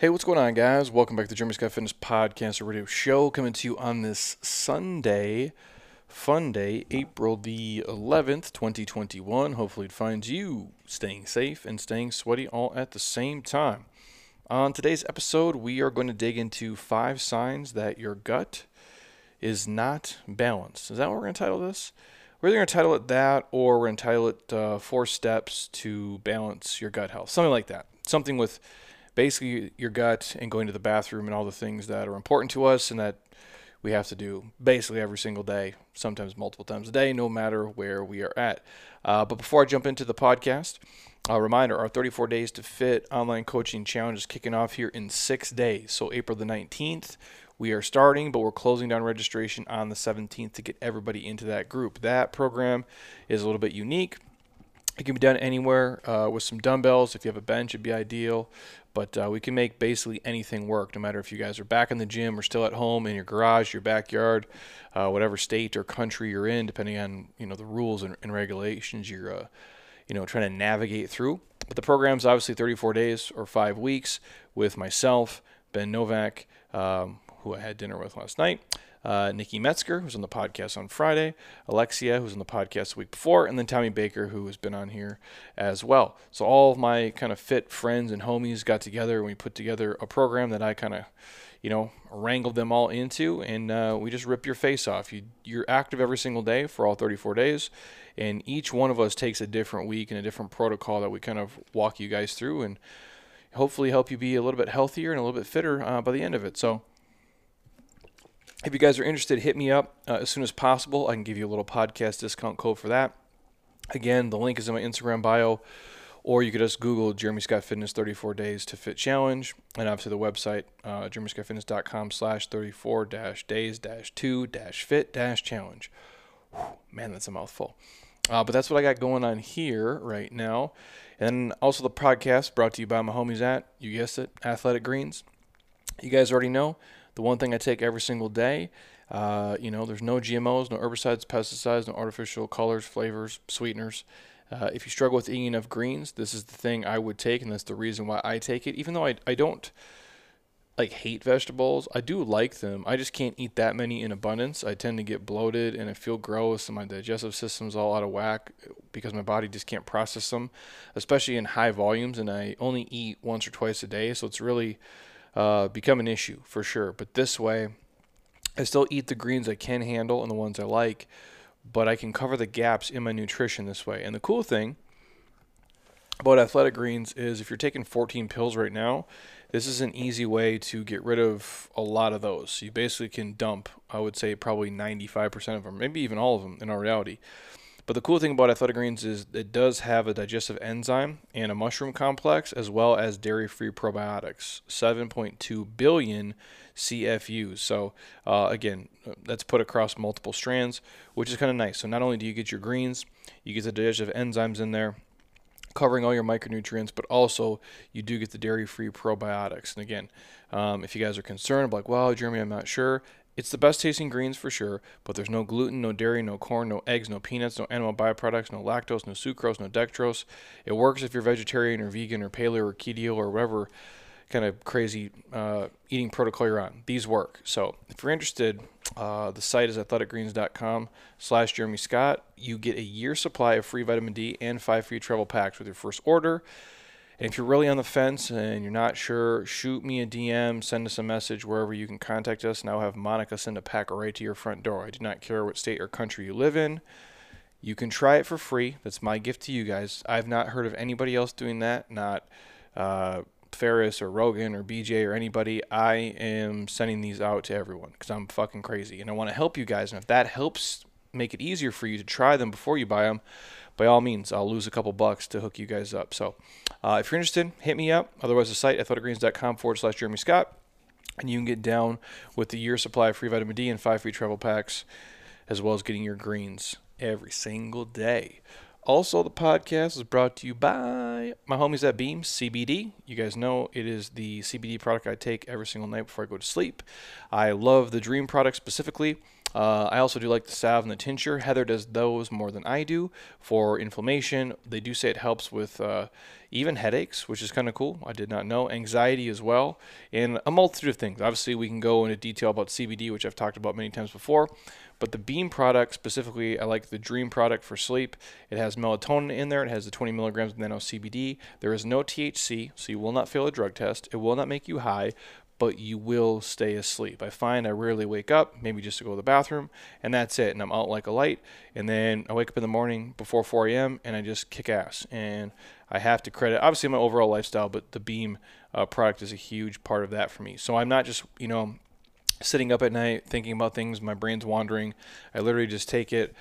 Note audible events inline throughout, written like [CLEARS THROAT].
Hey, what's going on, guys? Welcome back to the Jeremy Scott Fitness Podcast Radio Show, coming to you on this Sunday, fun day, April the 11th, 2021. Hopefully, it finds you staying safe and staying sweaty all at the same time. On today's episode, we are going to dig into five signs that your gut is not balanced. Is that what we're going to title this? We're either going to title it that or we're going to title it uh, Four Steps to Balance Your Gut Health. Something like that. Something with basically your gut and going to the bathroom and all the things that are important to us and that we have to do basically every single day, sometimes multiple times a day, no matter where we are at. Uh, but before I jump into the podcast, a reminder our 34 Days to Fit online coaching challenge is kicking off here in six days. So, April the 19th, we are starting, but we're closing down registration on the 17th to get everybody into that group. That program is a little bit unique. It can be done anywhere uh, with some dumbbells. If you have a bench, it'd be ideal. But uh, we can make basically anything work, no matter if you guys are back in the gym or still at home in your garage, your backyard, uh, whatever state or country you're in, depending on you know the rules and, and regulations you're uh, you know trying to navigate through. But the program's obviously 34 days or five weeks with myself, Ben Novak, um, who I had dinner with last night. Uh, Nikki Metzger, who's on the podcast on Friday, Alexia, who's on the podcast the week before, and then Tommy Baker, who has been on here as well. So all of my kind of fit friends and homies got together and we put together a program that I kind of, you know, wrangled them all into, and uh, we just rip your face off. You you're active every single day for all 34 days, and each one of us takes a different week and a different protocol that we kind of walk you guys through and hopefully help you be a little bit healthier and a little bit fitter uh, by the end of it. So if you guys are interested, hit me up uh, as soon as possible. I can give you a little podcast discount code for that. Again, the link is in my Instagram bio, or you could just Google Jeremy Scott Fitness 34 Days to Fit Challenge, and obviously the website, uh, jeremyscottfitness.com slash 34 days 2 fit challenge. man, that's a mouthful. Uh, but that's what I got going on here right now. And also the podcast brought to you by my homies at, you guessed it, Athletic Greens. You guys already know the one thing I take every single day. Uh, you know, there's no GMOs, no herbicides, pesticides, no artificial colors, flavors, sweeteners. Uh, if you struggle with eating enough greens, this is the thing I would take, and that's the reason why I take it. Even though I, I don't like hate vegetables, I do like them. I just can't eat that many in abundance. I tend to get bloated and I feel gross, and my digestive system's all out of whack because my body just can't process them, especially in high volumes. And I only eat once or twice a day, so it's really uh, become an issue for sure. But this way, I still eat the greens I can handle and the ones I like, but I can cover the gaps in my nutrition this way. And the cool thing about athletic greens is if you're taking 14 pills right now, this is an easy way to get rid of a lot of those. You basically can dump, I would say, probably 95% of them, maybe even all of them in our reality. But the cool thing about athletic greens is it does have a digestive enzyme and a mushroom complex, as well as dairy free probiotics. 7.2 billion CFUs. So, uh, again, that's put across multiple strands, which is kind of nice. So, not only do you get your greens, you get the digestive enzymes in there covering all your micronutrients, but also you do get the dairy free probiotics. And again, um, if you guys are concerned, like, well, Jeremy, I'm not sure, it's the best tasting greens for sure, but there's no gluten, no dairy, no corn, no eggs, no peanuts, no animal byproducts, no lactose, no sucrose, no dextrose. It works if you're vegetarian or vegan or paleo or keto or whatever kind of crazy uh, eating protocol you're on. These work. So if you're interested, uh, the site is athleticgreens.com slash Jeremy Scott. You get a year supply of free vitamin D and five free travel packs with your first order. If you're really on the fence and you're not sure, shoot me a DM, send us a message wherever you can contact us, and I'll have Monica send a pack right to your front door. I do not care what state or country you live in. You can try it for free. That's my gift to you guys. I've not heard of anybody else doing that, not uh, Ferriss or Rogan or BJ or anybody. I am sending these out to everyone because I'm fucking crazy and I want to help you guys. And if that helps make it easier for you to try them before you buy them, by all means, I'll lose a couple bucks to hook you guys up. So uh, if you're interested, hit me up. Otherwise, the site, athleticgreens.com forward slash Jeremy Scott. And you can get down with the year supply of free vitamin D and five free travel packs, as well as getting your greens every single day. Also, the podcast is brought to you by my homies at Beam CBD. You guys know it is the CBD product I take every single night before I go to sleep. I love the Dream product specifically. Uh, I also do like the salve and the tincture. Heather does those more than I do for inflammation. They do say it helps with uh, even headaches, which is kind of cool. I did not know. Anxiety as well, and a multitude of things. Obviously, we can go into detail about CBD, which I've talked about many times before. But the Beam product specifically, I like the Dream product for sleep. It has melatonin in there. It has the 20 milligrams of nano CBD. There is no THC, so you will not fail a drug test. It will not make you high, but you will stay asleep. I find I rarely wake up, maybe just to go to the bathroom, and that's it. And I'm out like a light. And then I wake up in the morning before 4 a.m. and I just kick ass. And I have to credit, obviously, my overall lifestyle, but the Beam uh, product is a huge part of that for me. So I'm not just, you know, sitting up at night thinking about things, my brain's wandering. I literally just take it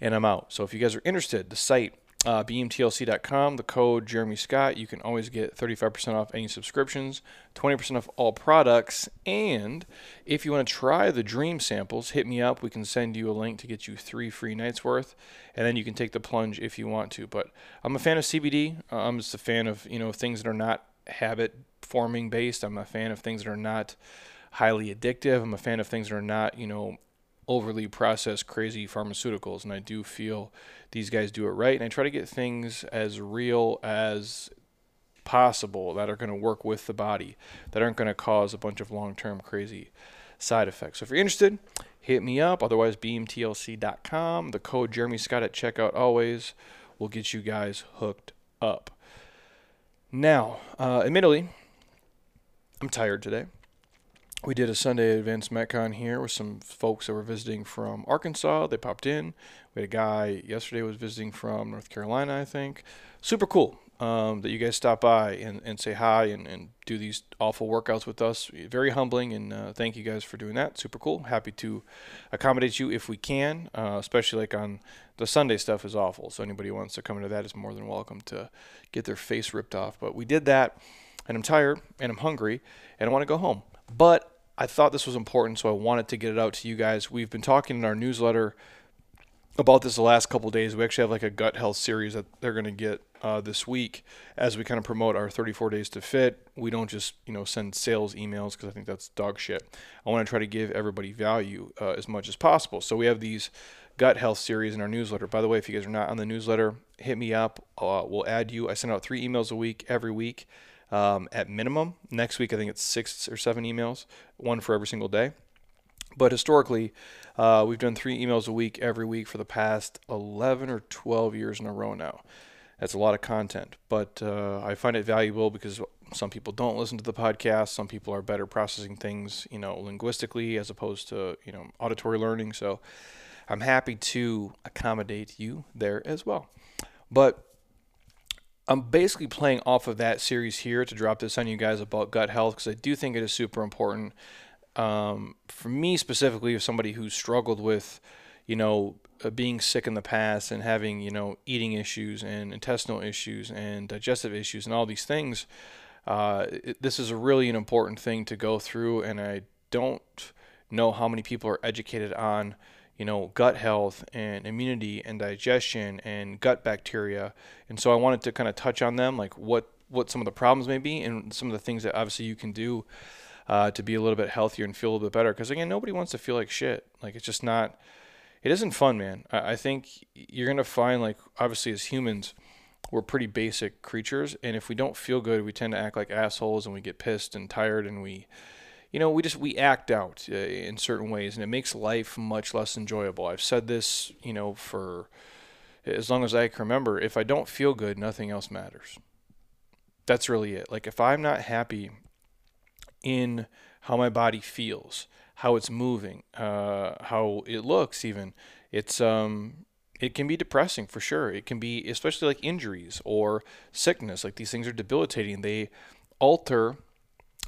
and I'm out. So if you guys are interested, the site uh, beamtlc.com, the code Jeremy Scott, you can always get 35% off any subscriptions, 20% off all products, and if you want to try the dream samples, hit me up. We can send you a link to get you three free nights worth, and then you can take the plunge if you want to. But I'm a fan of CBD. Uh, I'm just a fan of you know things that are not habit forming based. I'm a fan of things that are not highly addictive. I'm a fan of things that are not, you know, overly processed, crazy pharmaceuticals. And I do feel these guys do it right. And I try to get things as real as possible that are going to work with the body, that aren't going to cause a bunch of long term crazy side effects. So if you're interested, hit me up. Otherwise, beamtlc.com. The code Jeremy Scott at checkout always will get you guys hooked up. Now, uh, admittedly, I'm tired today we did a Sunday Advanced Metcon here with some folks that were visiting from Arkansas. They popped in. We had a guy yesterday was visiting from North Carolina, I think. Super cool um, that you guys stop by and, and say hi and, and do these awful workouts with us. Very humbling, and uh, thank you guys for doing that. Super cool. Happy to accommodate you if we can, uh, especially like on the Sunday stuff is awful. So anybody who wants to come into that is more than welcome to get their face ripped off. But we did that, and I'm tired and I'm hungry and I want to go home. But I thought this was important, so I wanted to get it out to you guys. We've been talking in our newsletter about this the last couple days. We actually have like a gut health series that they're going to get uh, this week as we kind of promote our 34 days to fit. We don't just you know send sales emails because I think that's dog shit. I want to try to give everybody value uh, as much as possible. So we have these gut health series in our newsletter. By the way, if you guys are not on the newsletter, hit me up. Uh, we'll add you. I send out three emails a week every week um, at minimum. Next week, I think it's six or seven emails, one for every single day. But historically, uh, we've done three emails a week every week for the past 11 or 12 years in a row now. That's a lot of content, but uh, I find it valuable because some people don't listen to the podcast. Some people are better processing things, you know, linguistically as opposed to, you know, auditory learning. So I'm happy to accommodate you there as well. But I'm basically playing off of that series here to drop this on you guys about gut health because I do think it is super important. Um, for me specifically, as somebody who struggled with, you know, uh, being sick in the past and having, you know, eating issues and intestinal issues and digestive issues and all these things, uh, it, this is a really an important thing to go through. And I don't know how many people are educated on you know, gut health and immunity and digestion and gut bacteria. And so I wanted to kind of touch on them, like what what some of the problems may be and some of the things that obviously you can do uh, to be a little bit healthier and feel a little bit better. Because again, nobody wants to feel like shit. Like it's just not. It isn't fun, man. I, I think you're gonna find like obviously as humans, we're pretty basic creatures, and if we don't feel good, we tend to act like assholes and we get pissed and tired and we you know, we just we act out uh, in certain ways, and it makes life much less enjoyable. I've said this, you know, for as long as I can remember. If I don't feel good, nothing else matters. That's really it. Like if I'm not happy in how my body feels, how it's moving, uh, how it looks, even it's um it can be depressing for sure. It can be especially like injuries or sickness. Like these things are debilitating. They alter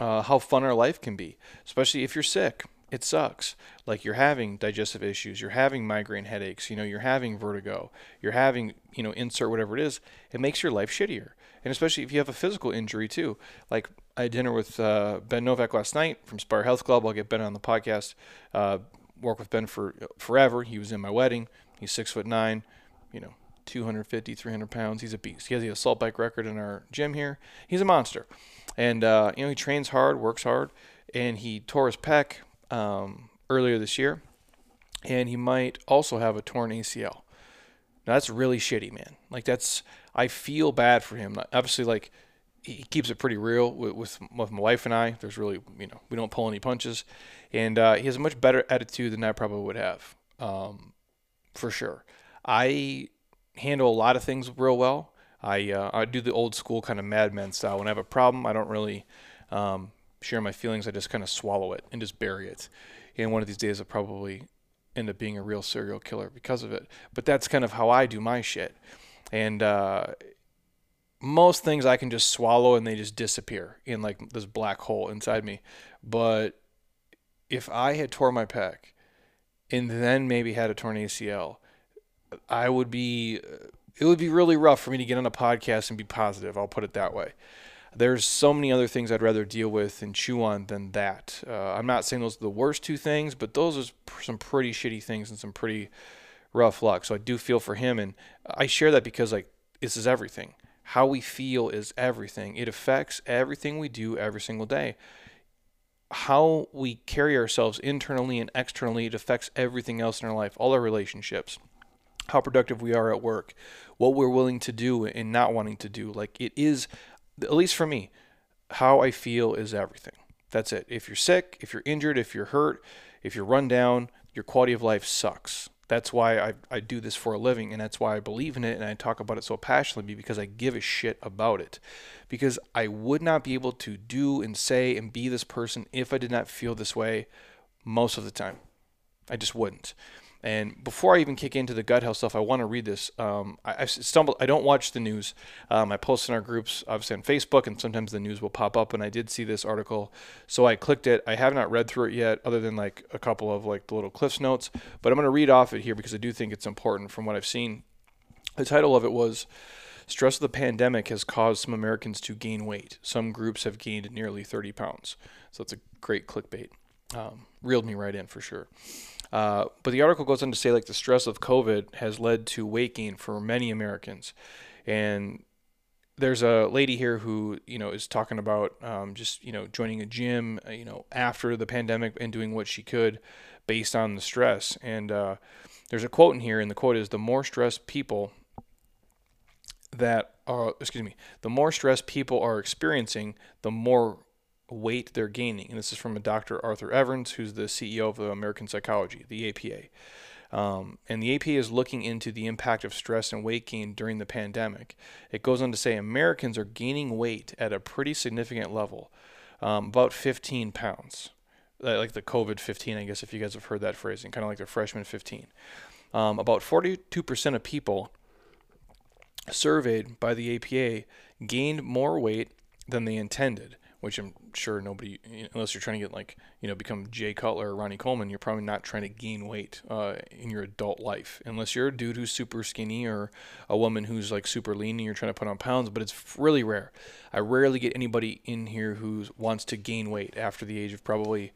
uh, how fun our life can be, especially if you're sick. It sucks. Like you're having digestive issues, you're having migraine headaches, you know, you're having vertigo, you're having, you know, insert whatever it is. It makes your life shittier. And especially if you have a physical injury too. Like I had dinner with uh, Ben Novak last night from Spire Health Club. I'll get Ben on the podcast. Uh, work with Ben for forever. He was in my wedding. He's six foot nine, you know, 250, 300 pounds. He's a beast. He has the assault bike record in our gym here. He's a monster. And, uh, you know, he trains hard, works hard, and he tore his pec um, earlier this year. and he might also have a torn ACL. Now that's really shitty, man. Like that's I feel bad for him. Obviously, like he keeps it pretty real with, with, my wife and I. There's really you know we don't pull any punches, and uh, he has a much better attitude than I probably would have, um, for sure. I handle a lot of things real well. I uh, I do the old school kind of madman style. When I have a problem, I don't really um, share my feelings. I just kind of swallow it and just bury it. And one of these days, I'll probably end up being a real serial killer because of it. But that's kind of how I do my shit. And uh, most things I can just swallow and they just disappear in like this black hole inside me. But if I had tore my pec and then maybe had a torn ACL, I would be. It would be really rough for me to get on a podcast and be positive. I'll put it that way there's so many other things I'd rather deal with and chew on than that. Uh, I'm not saying those are the worst two things, but those are some pretty shitty things and some pretty rough luck. So I do feel for him, and I share that because like this is everything. How we feel is everything. It affects everything we do every single day. How we carry ourselves internally and externally, it affects everything else in our life, all our relationships, how productive we are at work, what we're willing to do and not wanting to do. Like it is at least for me, how I feel is everything. That's it. If you're sick, if you're injured, if you're hurt, if you're run down, your quality of life sucks. That's why I, I do this for a living, and that's why I believe in it, and I talk about it so passionately because I give a shit about it. Because I would not be able to do and say and be this person if I did not feel this way most of the time. I just wouldn't. And before I even kick into the gut health stuff, I want to read this. Um, I, I, stumbled. I don't watch the news. Um, I post in our groups, obviously on Facebook, and sometimes the news will pop up. And I did see this article, so I clicked it. I have not read through it yet, other than like a couple of like the little cliffs notes. But I'm going to read off it here because I do think it's important from what I've seen. The title of it was Stress of the pandemic has caused some Americans to gain weight. Some groups have gained nearly 30 pounds. So it's a great clickbait. Um, reeled me right in for sure. Uh, but the article goes on to say like the stress of COVID has led to weight gain for many Americans, and there's a lady here who you know is talking about um, just you know joining a gym uh, you know after the pandemic and doing what she could based on the stress. And uh, there's a quote in here and the quote is the more stressed people that are excuse me the more stress people are experiencing the more weight they're gaining. And this is from a Dr. Arthur Evans, who's the CEO of the American Psychology, the APA. Um, and the APA is looking into the impact of stress and weight gain during the pandemic. It goes on to say Americans are gaining weight at a pretty significant level, um, about 15 pounds. Like the COVID 15, I guess, if you guys have heard that phrasing, kind of like the freshman 15. Um, about 42% of people surveyed by the APA gained more weight than they intended which I'm sure nobody, unless you're trying to get like, you know, become Jay Cutler or Ronnie Coleman, you're probably not trying to gain weight uh, in your adult life, unless you're a dude who's super skinny or a woman who's like super lean and you're trying to put on pounds. But it's really rare. I rarely get anybody in here who wants to gain weight after the age of probably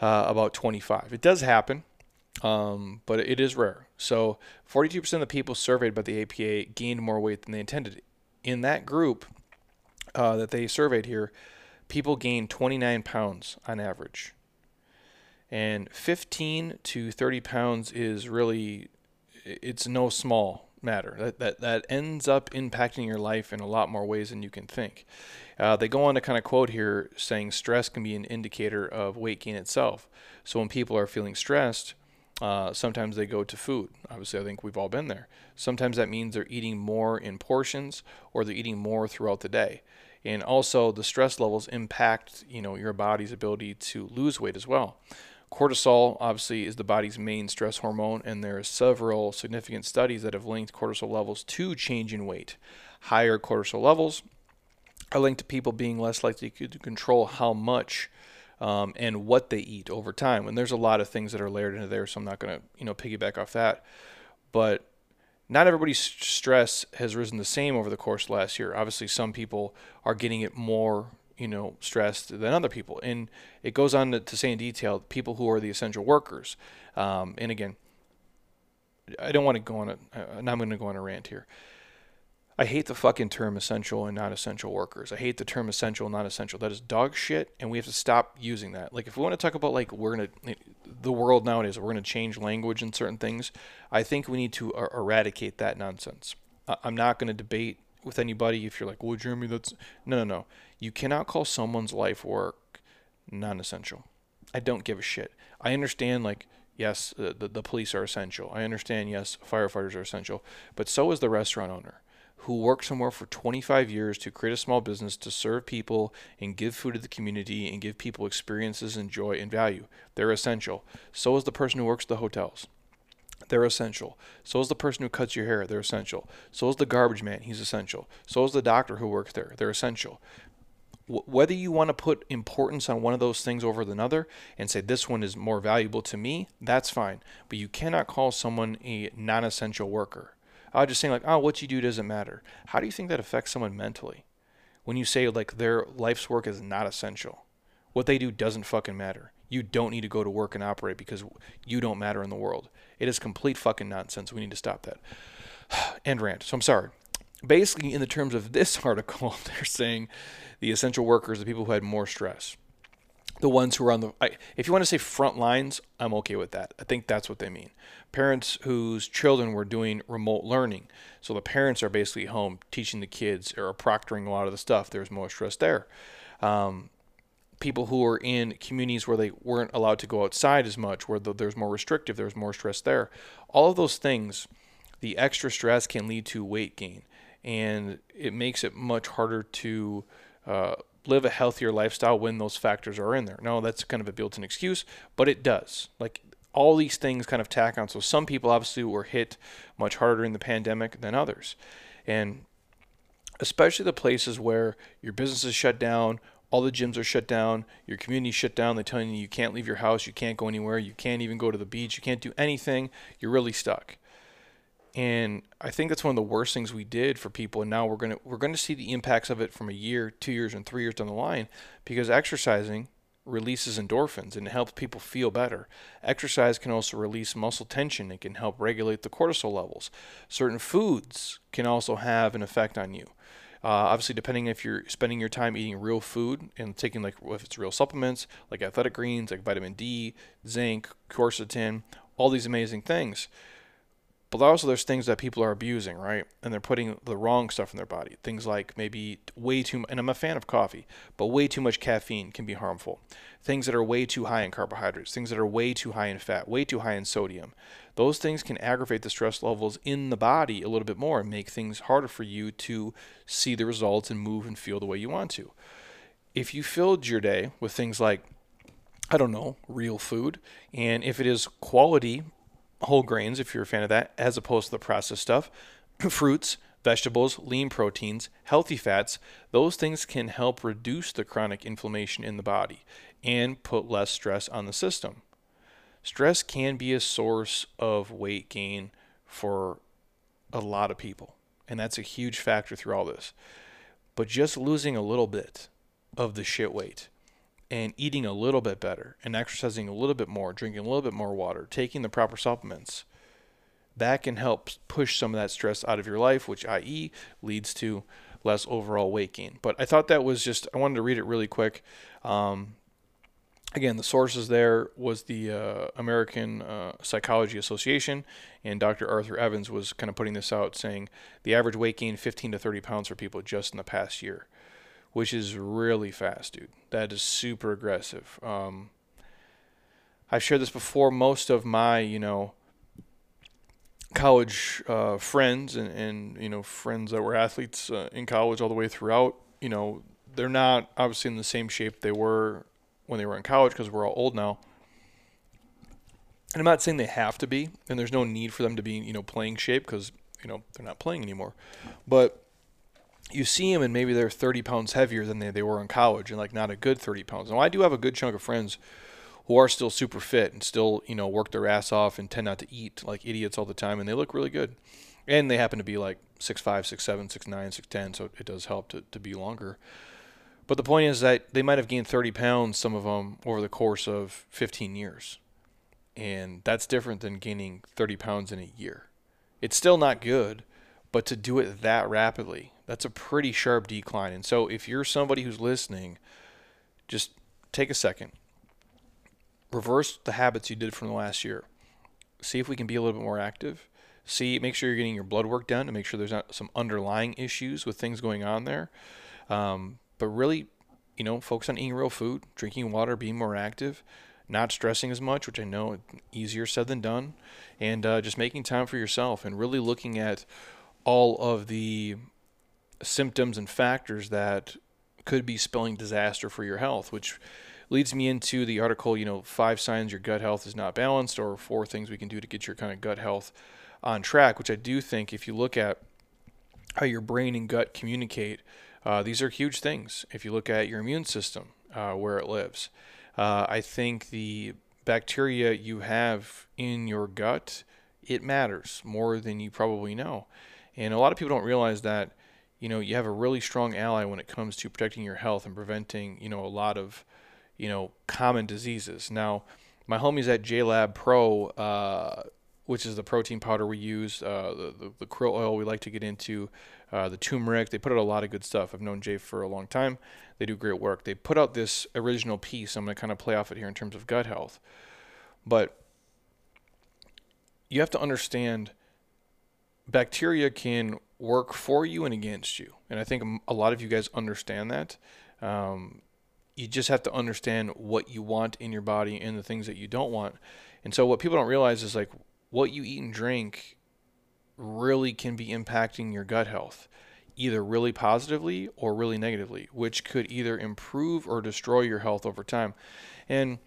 uh, about 25. It does happen. Um, but it is rare. So 42% of the people surveyed by the APA gained more weight than they intended. In that group uh, that they surveyed here, people gain 29 pounds on average. And 15 to 30 pounds is really, it's no small matter. That, that, that ends up impacting your life in a lot more ways than you can think. Uh, they go on to kind of quote here saying stress can be an indicator of weight gain itself. So when people are feeling stressed, uh, sometimes they go to food. Obviously, I think we've all been there. Sometimes that means they're eating more in portions or they're eating more throughout the day and also the stress levels impact you know your body's ability to lose weight as well. Cortisol obviously is the body's main stress hormone and there are several significant studies that have linked cortisol levels to change in weight. Higher cortisol levels are linked to people being less likely to control how much um, and what they eat over time. And there's a lot of things that are layered into there so i'm not going to you know piggyback off that. But not everybody's stress has risen the same over the course last year. Obviously, some people are getting it more, you know, stressed than other people. And it goes on to, to say in detail people who are the essential workers. Um, and again, I don't want to go on a, uh, now I'm going to go on a rant here. I hate the fucking term essential and non essential workers. I hate the term essential and non essential. That is dog shit, and we have to stop using that. Like, if we want to talk about, like, we're going to, the world nowadays. We're going to change language in certain things. I think we need to er- eradicate that nonsense. I'm not going to debate with anybody if you're like, well, Jeremy, that's no, no, no. You cannot call someone's life work non-essential. I don't give a shit. I understand, like, yes, the, the police are essential. I understand, yes, firefighters are essential, but so is the restaurant owner who worked somewhere for 25 years to create a small business to serve people and give food to the community and give people experiences and joy and value. They're essential. So is the person who works the hotels. They're essential. So is the person who cuts your hair. They're essential. So is the garbage man. He's essential. So is the doctor who works there. They're essential. Whether you want to put importance on one of those things over another and say this one is more valuable to me, that's fine. But you cannot call someone a non essential worker. I was just saying, like, oh, what you do doesn't matter. How do you think that affects someone mentally? When you say, like, their life's work is not essential, what they do doesn't fucking matter. You don't need to go to work and operate because you don't matter in the world. It is complete fucking nonsense. We need to stop that. [SIGHS] End rant. So I'm sorry. Basically, in the terms of this [LAUGHS] article, [LAUGHS] they're saying the essential workers, the people who had more stress the ones who are on the I, if you want to say front lines i'm okay with that. I think that's what they mean. Parents whose children were doing remote learning. So the parents are basically home teaching the kids or proctoring a lot of the stuff. There's more stress there. Um, people who are in communities where they weren't allowed to go outside as much where the, there's more restrictive there's more stress there. All of those things the extra stress can lead to weight gain. And it makes it much harder to uh, live a healthier lifestyle when those factors are in there. No, that's kind of a built in excuse, but it does. Like all these things kind of tack on. So some people obviously were hit much harder in the pandemic than others. And especially the places where your business is shut down, all the gyms are shut down, your community shut down, they're telling you you can't leave your house, you can't go anywhere, you can't even go to the beach, you can't do anything, you're really stuck. And I think that's one of the worst things we did for people. And now we're gonna we're gonna see the impacts of it from a year, two years, and three years down the line because exercising releases endorphins and it helps people feel better. Exercise can also release muscle tension. It can help regulate the cortisol levels. Certain foods can also have an effect on you. Uh, obviously, depending if you're spending your time eating real food and taking like if it's real supplements like athletic greens, like vitamin D, zinc, quercetin, all these amazing things. But also, there's things that people are abusing, right? And they're putting the wrong stuff in their body. Things like maybe way too, and I'm a fan of coffee, but way too much caffeine can be harmful. Things that are way too high in carbohydrates, things that are way too high in fat, way too high in sodium. Those things can aggravate the stress levels in the body a little bit more and make things harder for you to see the results and move and feel the way you want to. If you filled your day with things like I don't know, real food. And if it is quality whole grains, if you're a fan of that, as opposed to the processed stuff, [CLEARS THROAT] fruits, vegetables, lean proteins, healthy fats, those things can help reduce the chronic inflammation in the body and put less stress on the system. Stress can be a source of weight gain for a lot of people, and that's a huge factor through all this. But just losing a little bit of the shit weight and eating a little bit better and exercising a little bit more, drinking a little bit more water, taking the proper supplements, that can help push some of that stress out of your life, which i.e. leads to less overall weight gain. But I thought that was just, I wanted to read it really quick. Um, again, the sources there was the uh, American uh, Psychology Association, and Dr. Arthur Evans was kind of putting this out, saying the average weight gain 15 to 30 pounds for people just in the past year which is really fast, dude. That is super aggressive. Um, I've shared this before. Most of my, you know, college uh, friends and, and, you know, friends that were athletes uh, in college all the way throughout, you know, they're not obviously in the same shape they were when they were in college because we're all old now. And I'm not saying they have to be, and there's no need for them to be, you know, playing shape because, you know, they're not playing anymore. But you see them and maybe they're 30 pounds heavier than they, they were in college and like not a good 30 pounds. Now I do have a good chunk of friends who are still super fit and still, you know, work their ass off and tend not to eat like idiots all the time and they look really good. And they happen to be like 6'5, 6'7, 6'9, 6'10, so it does help to, to be longer. But the point is that they might have gained 30 pounds, some of them, over the course of 15 years. And that's different than gaining 30 pounds in a year. It's still not good, but to do it that rapidly that's a pretty sharp decline. And so if you're somebody who's listening, just take a second. reverse the habits you did from the last year. See if we can be a little bit more active. See, make sure you're getting your blood work done to make sure there's not some underlying issues with things going on there. Um, but really, you know, focus on eating real food, drinking water, being more active, not stressing as much, which I know easier said than done, and uh, just making time for yourself and really looking at all of the symptoms and factors that could be spelling disaster for your health, which leads me into the article, you know, five signs your gut health is not balanced, or four things we can do to get your kind of gut health on track, which I do think if you look at how your brain and gut communicate, uh, these are huge things. If you look at your immune system, uh, where it lives, uh, I think the bacteria you have in your gut, it matters more than you probably know. And a lot of people don't realize that, you know, you have a really strong ally when it comes to protecting your health and preventing, you know, a lot of, you know, common diseases. Now, my homies at Jaylab Pro, uh, which is the protein powder we use, uh, the, the, the, krill oil we like to get into, uh, the turmeric. They put out a lot of good stuff. I've known Jay for a long time. They do great work. They put out this original piece. I'm going to kind of play off it here in terms of gut health. But you have to understand bacteria can work for you and against you. And I think a lot of you guys understand that. Um, you just have to understand what you want in your body and the things that you don't want. And so what people don't realize is like what you eat and drink really can be impacting your gut health, either really positively or really negatively, which could either improve or destroy your health over time. And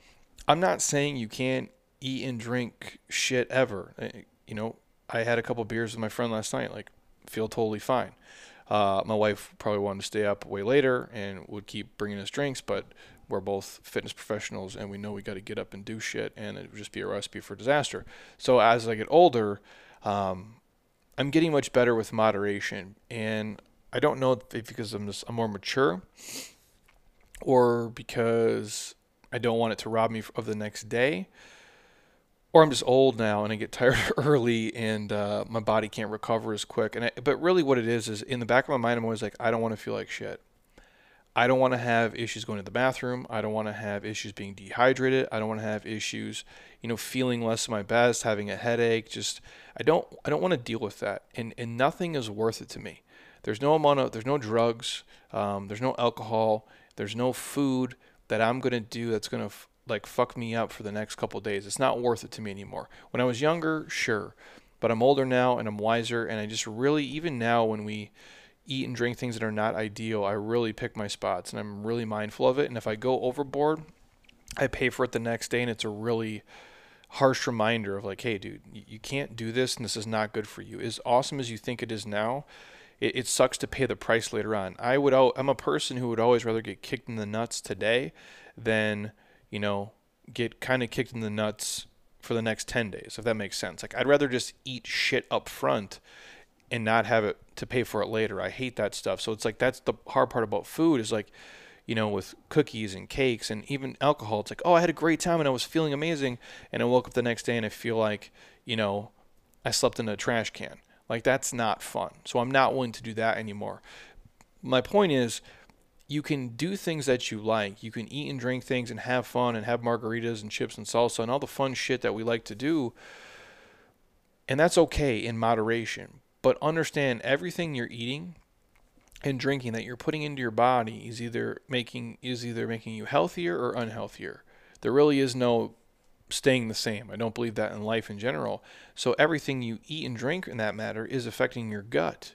I'm not saying you can't eat and drink shit ever. Eh, you know, I had a couple beers with my friend last night, like, feel totally fine. Uh, my wife probably wanted to stay up way later and would keep bringing us drinks, but we're both fitness professionals and we know we got to get up and do shit and it would just be a recipe for disaster. So as I get older, um, I'm getting much better with moderation and I don't know if because I'm just I'm more mature or because I don't want it to rob me of the next day or I'm just old now and I get [LAUGHS] tired early and uh, my body can't recover as quick. And I, but really, what it is is in the back of my mind, I'm always like, I don't want to feel like shit. I don't want to have issues going to the bathroom. I don't want to have issues being dehydrated. I don't want to have issues, you know, feeling less of my best, having a headache. Just I don't I don't want to deal with that. And and nothing is worth it to me. There's no amount of there's no drugs. Um, there's no alcohol. There's no food that I'm gonna do that's gonna like fuck me up for the next couple days. It's not worth it to me anymore. When I was younger, sure, but I'm older now and I'm wiser, and I just really even now when we eat and drink things that are not ideal, I really pick my spots and I'm really mindful of it. And if I go overboard, I pay for it the next day, and it's a really harsh reminder of like, hey, dude, you can't do this, and this is not good for you. As awesome as you think it is now, it, it sucks to pay the price later on. I would, I'm a person who would always rather get kicked in the nuts today than, you know, get kind of kicked in the nuts for the next 10 days, if that makes sense. Like, I'd rather just eat shit up front and not have it to pay for it later. I hate that stuff. So it's like that's the hard part about food is like, you know, with cookies and cakes and even alcohol. It's like, oh, I had a great time and I was feeling amazing, and I woke up the next day and I feel like, you know, I slept in a trash can. Like that's not fun. So I'm not willing to do that anymore. My point is, you can do things that you like. You can eat and drink things and have fun and have margaritas and chips and salsa and all the fun shit that we like to do. And that's okay in moderation. But understand everything you're eating and drinking that you're putting into your body is either making is either making you healthier or unhealthier. There really is no staying the same. I don't believe that in life in general. So everything you eat and drink in that matter is affecting your gut,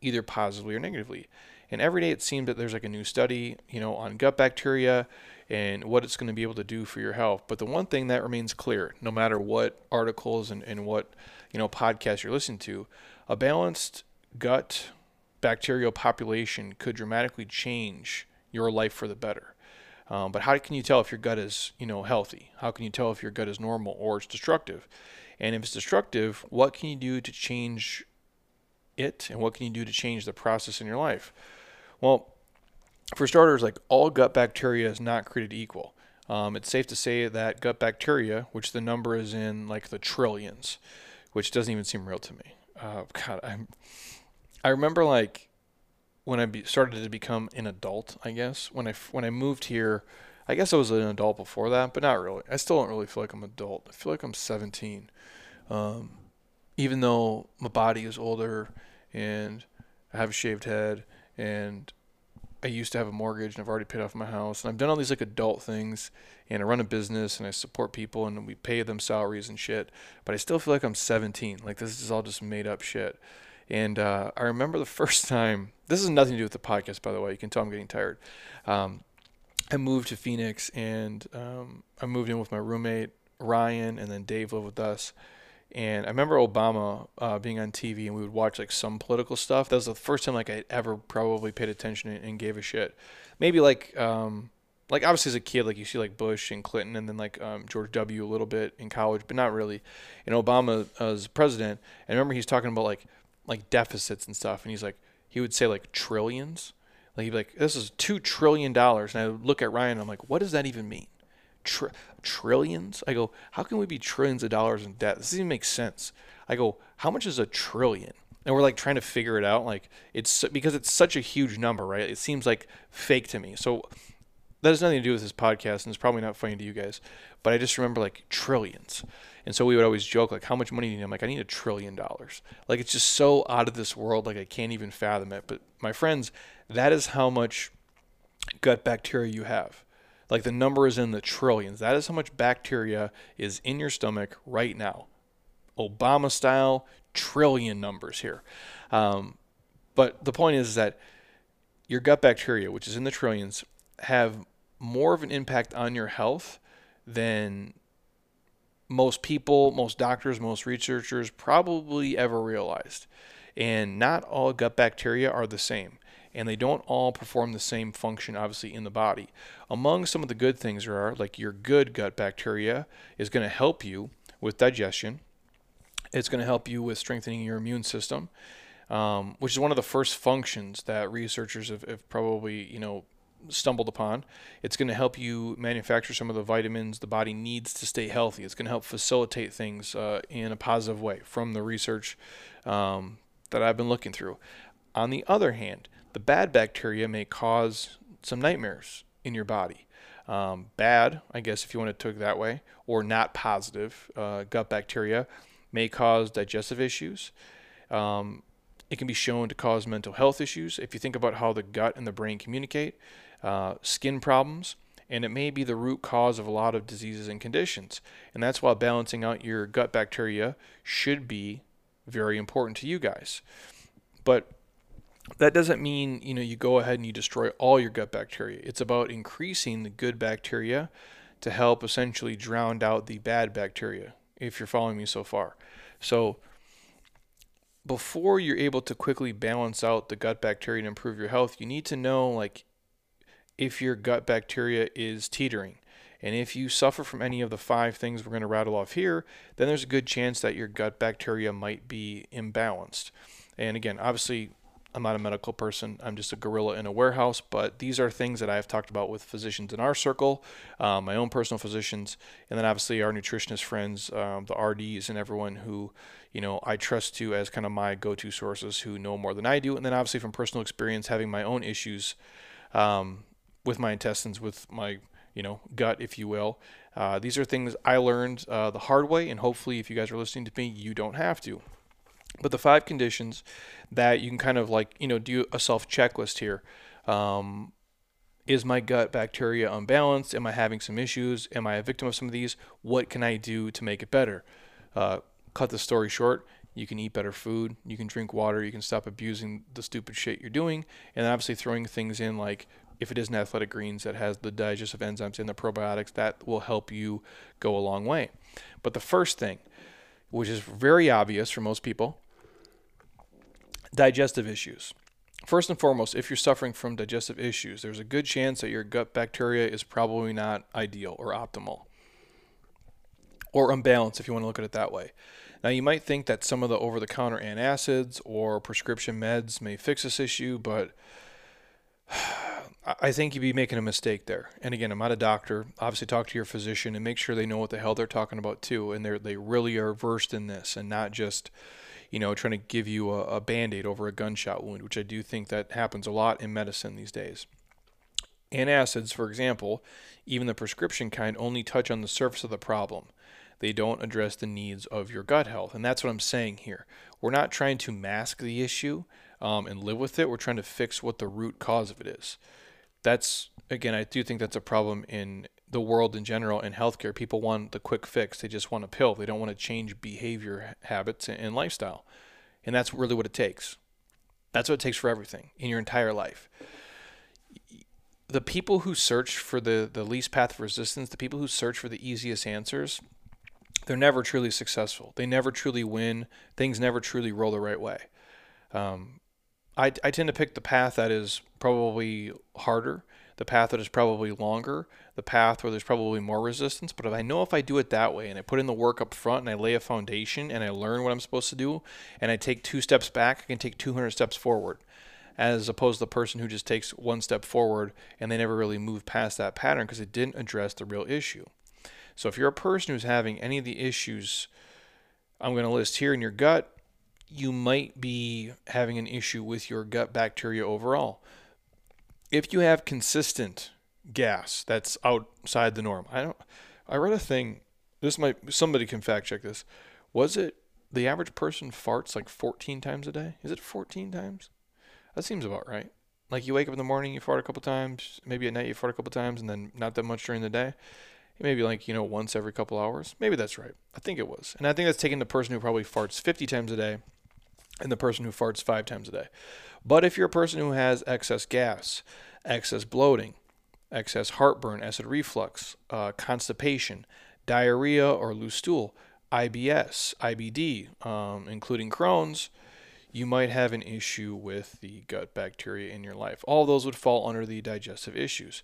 either positively or negatively. And every day it seems that there's like a new study, you know, on gut bacteria and what it's going to be able to do for your health. But the one thing that remains clear, no matter what articles and, and what, you know, podcasts you're listening to, a balanced gut bacterial population could dramatically change your life for the better. Um, but how can you tell if your gut is, you know, healthy? How can you tell if your gut is normal or it's destructive? And if it's destructive, what can you do to change it? And what can you do to change the process in your life? Well, for starters, like all gut bacteria is not created equal. Um, it's safe to say that gut bacteria, which the number is in like the trillions, which doesn't even seem real to me uh, God, I'm. I remember like when I be, started to become an adult. I guess when I when I moved here, I guess I was an adult before that, but not really. I still don't really feel like I'm an adult. I feel like I'm 17. Um, even though my body is older and I have a shaved head and I used to have a mortgage and I've already paid off my house and I've done all these like adult things and I run a business and I support people and we pay them salaries and shit. But I still feel like I'm 17. Like this is all just made up shit. And uh, I remember the [LAUGHS] first time. This has nothing to do with the podcast, by the way. You can tell I'm getting tired. Um, I moved to Phoenix and um, I moved in with my roommate Ryan and then Dave lived with us. And I remember Obama uh, being on TV, and we would watch like some political stuff. That was the first time like I ever probably paid attention and gave a shit. Maybe like um, like obviously as a kid, like you see like Bush and Clinton, and then like um, George W. a little bit in college, but not really. And Obama as president, and I remember he's talking about like like deficits and stuff, and he's like he would say like trillions. Like he'd be like, "This is two trillion dollars," and I look at Ryan, and I'm like, "What does that even mean?" Tr- trillions? I go, how can we be trillions of dollars in debt? This doesn't make sense. I go, how much is a trillion? And we're like trying to figure it out. Like it's because it's such a huge number, right? It seems like fake to me. So that has nothing to do with this podcast, and it's probably not funny to you guys. But I just remember like trillions, and so we would always joke like, "How much money do you need?" I'm like, "I need a trillion dollars." Like it's just so out of this world. Like I can't even fathom it. But my friends, that is how much gut bacteria you have. Like the number is in the trillions. That is how much bacteria is in your stomach right now. Obama style trillion numbers here. Um, but the point is that your gut bacteria, which is in the trillions, have more of an impact on your health than most people, most doctors, most researchers probably ever realized. And not all gut bacteria are the same and they don't all perform the same function, obviously, in the body. Among some of the good things there are, like your good gut bacteria is going to help you with digestion. It's going to help you with strengthening your immune system, um, which is one of the first functions that researchers have, have probably, you know, stumbled upon. It's going to help you manufacture some of the vitamins the body needs to stay healthy. It's going to help facilitate things uh, in a positive way from the research um, that I've been looking through. On the other hand, the bad bacteria may cause some nightmares in your body. Um, bad, I guess, if you want to take it that way, or not positive uh, gut bacteria may cause digestive issues. Um, it can be shown to cause mental health issues. If you think about how the gut and the brain communicate, uh, skin problems, and it may be the root cause of a lot of diseases and conditions. And that's why balancing out your gut bacteria should be very important to you guys. But that doesn't mean you know you go ahead and you destroy all your gut bacteria. It's about increasing the good bacteria to help essentially drown out the bad bacteria. If you're following me so far, so before you're able to quickly balance out the gut bacteria and improve your health, you need to know like if your gut bacteria is teetering. And if you suffer from any of the five things we're going to rattle off here, then there's a good chance that your gut bacteria might be imbalanced. And again, obviously, I'm not a medical person. I'm just a gorilla in a warehouse. But these are things that I've talked about with physicians in our circle, um, my own personal physicians, and then obviously our nutritionist friends, um, the RDs, and everyone who, you know, I trust to as kind of my go-to sources who know more than I do. And then obviously from personal experience, having my own issues um, with my intestines, with my you know gut, if you will. Uh, these are things I learned uh, the hard way, and hopefully, if you guys are listening to me, you don't have to. But the five conditions that you can kind of like, you know, do a self checklist here. Um, is my gut bacteria unbalanced? Am I having some issues? Am I a victim of some of these? What can I do to make it better? Uh, cut the story short. You can eat better food. You can drink water. You can stop abusing the stupid shit you're doing. And obviously, throwing things in like if it is an athletic greens that has the digestive enzymes and the probiotics, that will help you go a long way. But the first thing, which is very obvious for most people, digestive issues. First and foremost, if you're suffering from digestive issues, there's a good chance that your gut bacteria is probably not ideal or optimal or unbalanced if you want to look at it that way. Now, you might think that some of the over the counter antacids or prescription meds may fix this issue, but [SIGHS] I think you'd be making a mistake there. And again, I'm not a doctor. Obviously, talk to your physician and make sure they know what the hell they're talking about too, and they they really are versed in this and not just you know, trying to give you a, a band aid over a gunshot wound, which I do think that happens a lot in medicine these days. Antacids, for example, even the prescription kind, only touch on the surface of the problem. They don't address the needs of your gut health. And that's what I'm saying here. We're not trying to mask the issue um, and live with it. We're trying to fix what the root cause of it is. That's, again, I do think that's a problem in the world in general in healthcare. People want the quick fix. They just want a pill. They don't want to change behavior habits and lifestyle. And that's really what it takes. That's what it takes for everything in your entire life. The people who search for the, the least path of resistance, the people who search for the easiest answers, they're never truly successful. They never truly win. Things never truly roll the right way. Um, I, I tend to pick the path that is probably harder, the path that is probably longer, the path where there's probably more resistance. But if I know if I do it that way and I put in the work up front and I lay a foundation and I learn what I'm supposed to do and I take two steps back, I can take 200 steps forward. As opposed to the person who just takes one step forward and they never really move past that pattern because it didn't address the real issue. So if you're a person who's having any of the issues I'm going to list here in your gut, you might be having an issue with your gut bacteria overall. If you have consistent gas that's outside the norm, I don't I read a thing this might somebody can fact check this. Was it the average person farts like 14 times a day? Is it 14 times? That seems about right. Like you wake up in the morning, you fart a couple times, maybe at night you fart a couple times, and then not that much during the day maybe like you know once every couple hours maybe that's right i think it was and i think that's taking the person who probably farts 50 times a day and the person who farts five times a day but if you're a person who has excess gas excess bloating excess heartburn acid reflux uh, constipation diarrhea or loose stool ibs ibd um, including crohn's you might have an issue with the gut bacteria in your life all those would fall under the digestive issues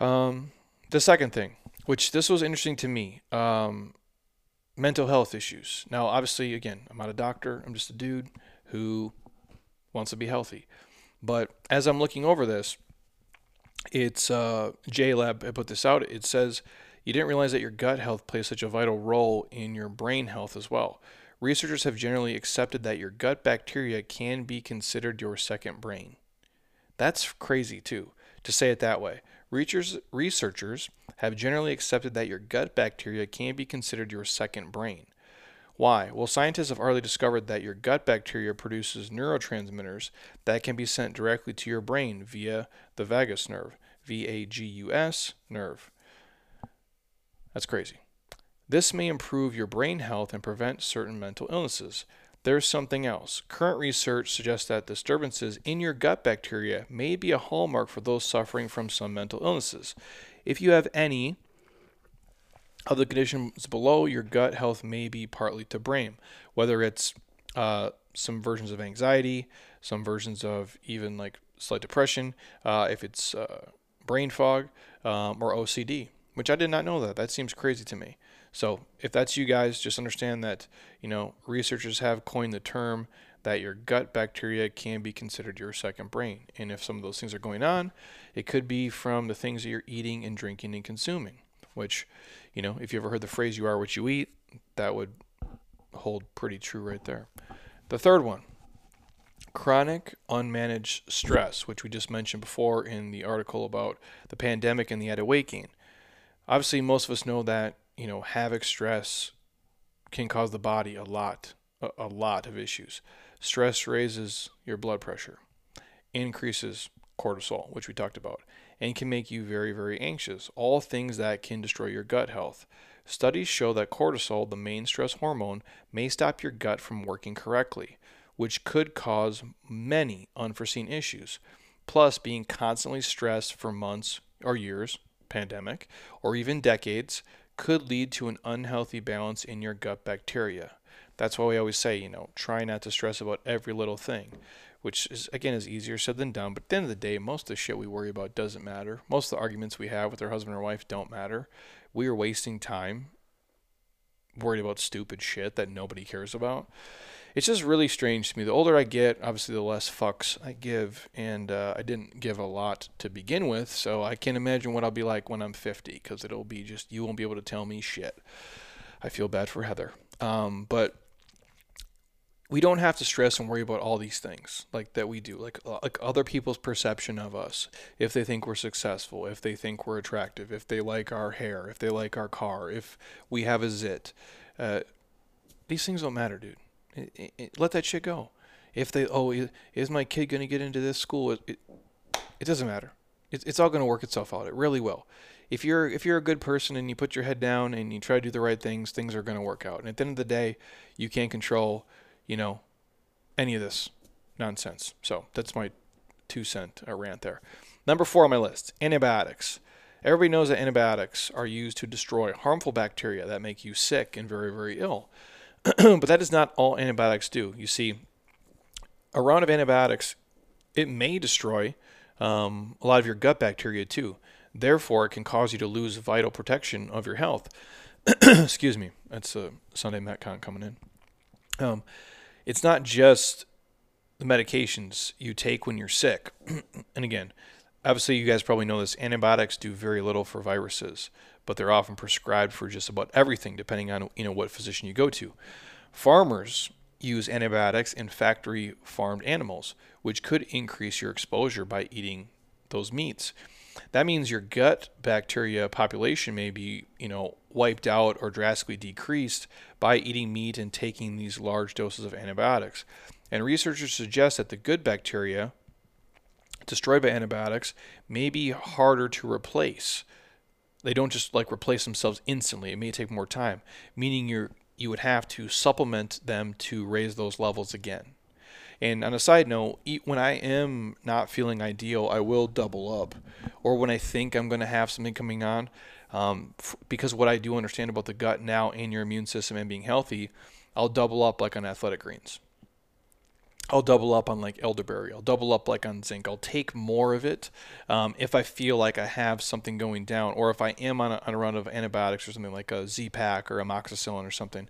um, the second thing, which this was interesting to me, um, mental health issues. Now, obviously, again, I'm not a doctor. I'm just a dude who wants to be healthy. But as I'm looking over this, it's uh, Jaylab I put this out. It says you didn't realize that your gut health plays such a vital role in your brain health as well. Researchers have generally accepted that your gut bacteria can be considered your second brain. That's crazy too, to say it that way. Researchers have generally accepted that your gut bacteria can be considered your second brain. Why? Well, scientists have already discovered that your gut bacteria produces neurotransmitters that can be sent directly to your brain via the vagus nerve, V A G U S nerve. That's crazy. This may improve your brain health and prevent certain mental illnesses. There's something else. Current research suggests that disturbances in your gut bacteria may be a hallmark for those suffering from some mental illnesses. If you have any of the conditions below, your gut health may be partly to blame, whether it's uh, some versions of anxiety, some versions of even like slight depression, uh, if it's uh, brain fog, um, or OCD, which I did not know that. That seems crazy to me. So if that's you guys, just understand that you know researchers have coined the term that your gut bacteria can be considered your second brain. And if some of those things are going on, it could be from the things that you're eating and drinking and consuming. Which, you know, if you ever heard the phrase "you are what you eat," that would hold pretty true right there. The third one, chronic unmanaged stress, which we just mentioned before in the article about the pandemic and the weight. Obviously, most of us know that you know, havoc stress can cause the body a lot, a lot of issues. Stress raises your blood pressure, increases cortisol, which we talked about, and can make you very, very anxious. All things that can destroy your gut health. Studies show that cortisol, the main stress hormone, may stop your gut from working correctly, which could cause many unforeseen issues. Plus, being constantly stressed for months or years, pandemic, or even decades could lead to an unhealthy balance in your gut bacteria. That's why we always say, you know, try not to stress about every little thing, which is again is easier said than done. But at the end of the day, most of the shit we worry about doesn't matter. Most of the arguments we have with our husband or wife don't matter. We are wasting time worried about stupid shit that nobody cares about it's just really strange to me. The older I get, obviously, the less fucks I give, and uh, I didn't give a lot to begin with, so I can't imagine what I'll be like when I'm 50, because it'll be just you won't be able to tell me shit. I feel bad for Heather, um, but we don't have to stress and worry about all these things like that we do like uh, like other people's perception of us if they think we're successful if they think we're attractive if they like our hair if they like our car if we have a zit uh, these things don't matter dude. It, it, it, let that shit go. If they oh is my kid going to get into this school? It, it, doesn't matter. It's all going to work itself out. It really will. If you're if you're a good person and you put your head down and you try to do the right things things are going to work out. And at the end of the day you can't control you know, any of this nonsense. So that's my two cent rant there. Number four on my list antibiotics. Everybody knows that antibiotics are used to destroy harmful bacteria that make you sick and very, very ill. [CLEARS THROAT] but that is not all antibiotics do. You see, a round of antibiotics, it may destroy um, a lot of your gut bacteria too. Therefore, it can cause you to lose vital protection of your health. [CLEARS THROAT] Excuse me. That's a Sunday Metcon coming in. Um, it's not just the medications you take when you're sick. [CLEARS THROAT] and again, obviously, you guys probably know this antibiotics do very little for viruses, but they're often prescribed for just about everything, depending on you know what physician you go to. Farmers use antibiotics in factory farmed animals, which could increase your exposure by eating those meats. That means your gut bacteria population may be, you know, wiped out or drastically decreased by eating meat and taking these large doses of antibiotics. And researchers suggest that the good bacteria destroyed by antibiotics may be harder to replace. They don't just like replace themselves instantly. It may take more time, meaning you you would have to supplement them to raise those levels again. And on a side note, when I am not feeling ideal, I will double up. Or when I think I'm going to have something coming on, um, f- because what I do understand about the gut now and your immune system and being healthy, I'll double up like on athletic greens. I'll double up on like elderberry. I'll double up like on zinc. I'll take more of it um, if I feel like I have something going down, or if I am on a, on a run of antibiotics or something like a Z pack or amoxicillin or something.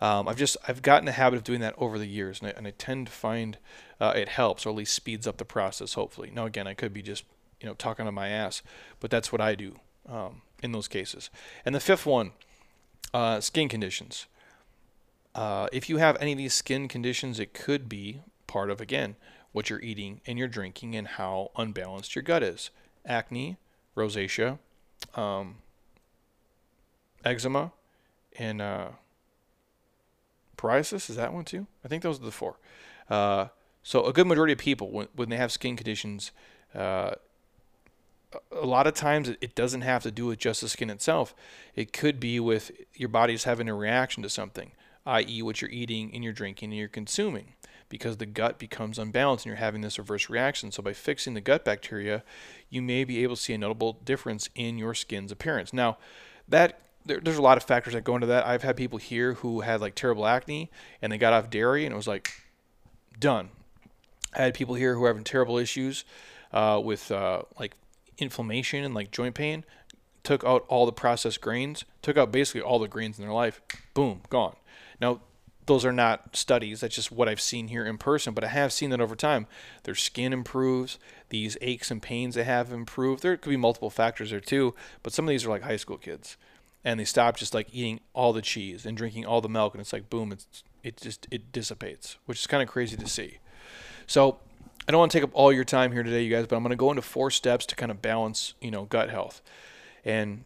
Um, I've just I've gotten the habit of doing that over the years, and I, and I tend to find uh, it helps or at least speeds up the process. Hopefully, now again, I could be just you know talking on my ass, but that's what I do um, in those cases. And the fifth one, uh, skin conditions. Uh, if you have any of these skin conditions, it could be part of, again, what you're eating and you're drinking and how unbalanced your gut is. Acne, rosacea, um, eczema, and uh, psoriasis. Is that one too? I think those are the four. Uh, so a good majority of people, when, when they have skin conditions, uh, a lot of times it doesn't have to do with just the skin itself. It could be with your body's having a reaction to something, i.e., what you're eating and you're drinking and you're consuming because the gut becomes unbalanced and you're having this reverse reaction. So by fixing the gut bacteria, you may be able to see a notable difference in your skin's appearance. Now, that there, there's a lot of factors that go into that. I've had people here who had like terrible acne and they got off dairy and it was like done. I had people here who are having terrible issues uh, with uh, like inflammation and like joint pain. Took out all the processed grains, took out basically all the grains in their life. Boom, gone. Now those are not studies. That's just what I've seen here in person. But I have seen that over time. Their skin improves. These aches and pains they have improved. There could be multiple factors there too. But some of these are like high school kids, and they stop just like eating all the cheese and drinking all the milk, and it's like boom, it's it just it dissipates, which is kind of crazy to see. So I don't want to take up all your time here today, you guys, but I'm going to go into four steps to kind of balance, you know, gut health. And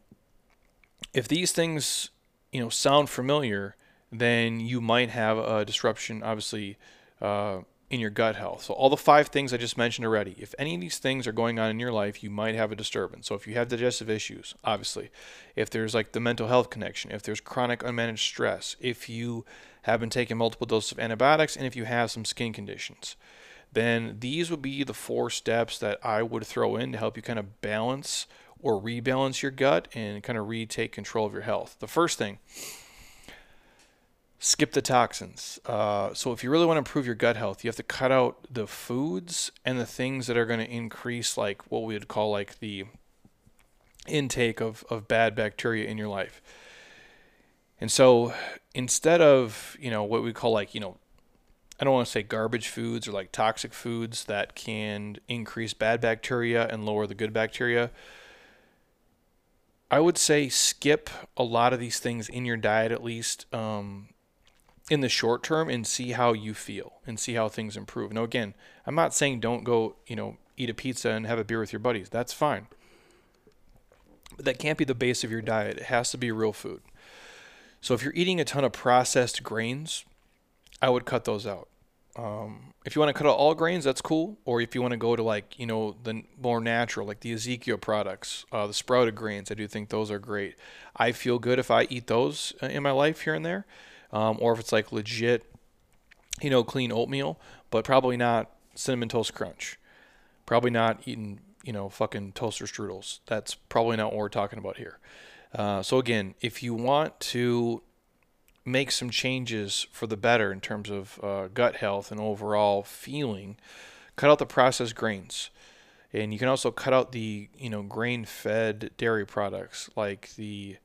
if these things, you know, sound familiar, then you might have a disruption, obviously, uh, in your gut health. So, all the five things I just mentioned already, if any of these things are going on in your life, you might have a disturbance. So, if you have digestive issues, obviously, if there's like the mental health connection, if there's chronic unmanaged stress, if you have been taking multiple doses of antibiotics, and if you have some skin conditions, then these would be the four steps that I would throw in to help you kind of balance or rebalance your gut and kind of retake control of your health. The first thing, skip the toxins. Uh, so if you really want to improve your gut health, you have to cut out the foods and the things that are going to increase like what we would call like the intake of, of bad bacteria in your life. And so instead of, you know, what we call like, you know, I don't want to say garbage foods or like toxic foods that can increase bad bacteria and lower the good bacteria. I would say skip a lot of these things in your diet at least. Um, in the short term and see how you feel and see how things improve. Now, again, I'm not saying don't go, you know, eat a pizza and have a beer with your buddies. That's fine. But that can't be the base of your diet. It has to be real food. So if you're eating a ton of processed grains, I would cut those out. Um, if you want to cut out all grains, that's cool. Or if you want to go to like you know the more natural, like the Ezekiel products, uh, the sprouted grains, I do think those are great. I feel good if I eat those uh, in my life here and there, um, or if it's like legit, you know, clean oatmeal, but probably not cinnamon toast crunch. Probably not eating you know fucking toaster strudels. That's probably not what we're talking about here. Uh, so again, if you want to make some changes for the better in terms of uh, gut health and overall feeling, cut out the processed grains. And you can also cut out the, you know, grain-fed dairy products like the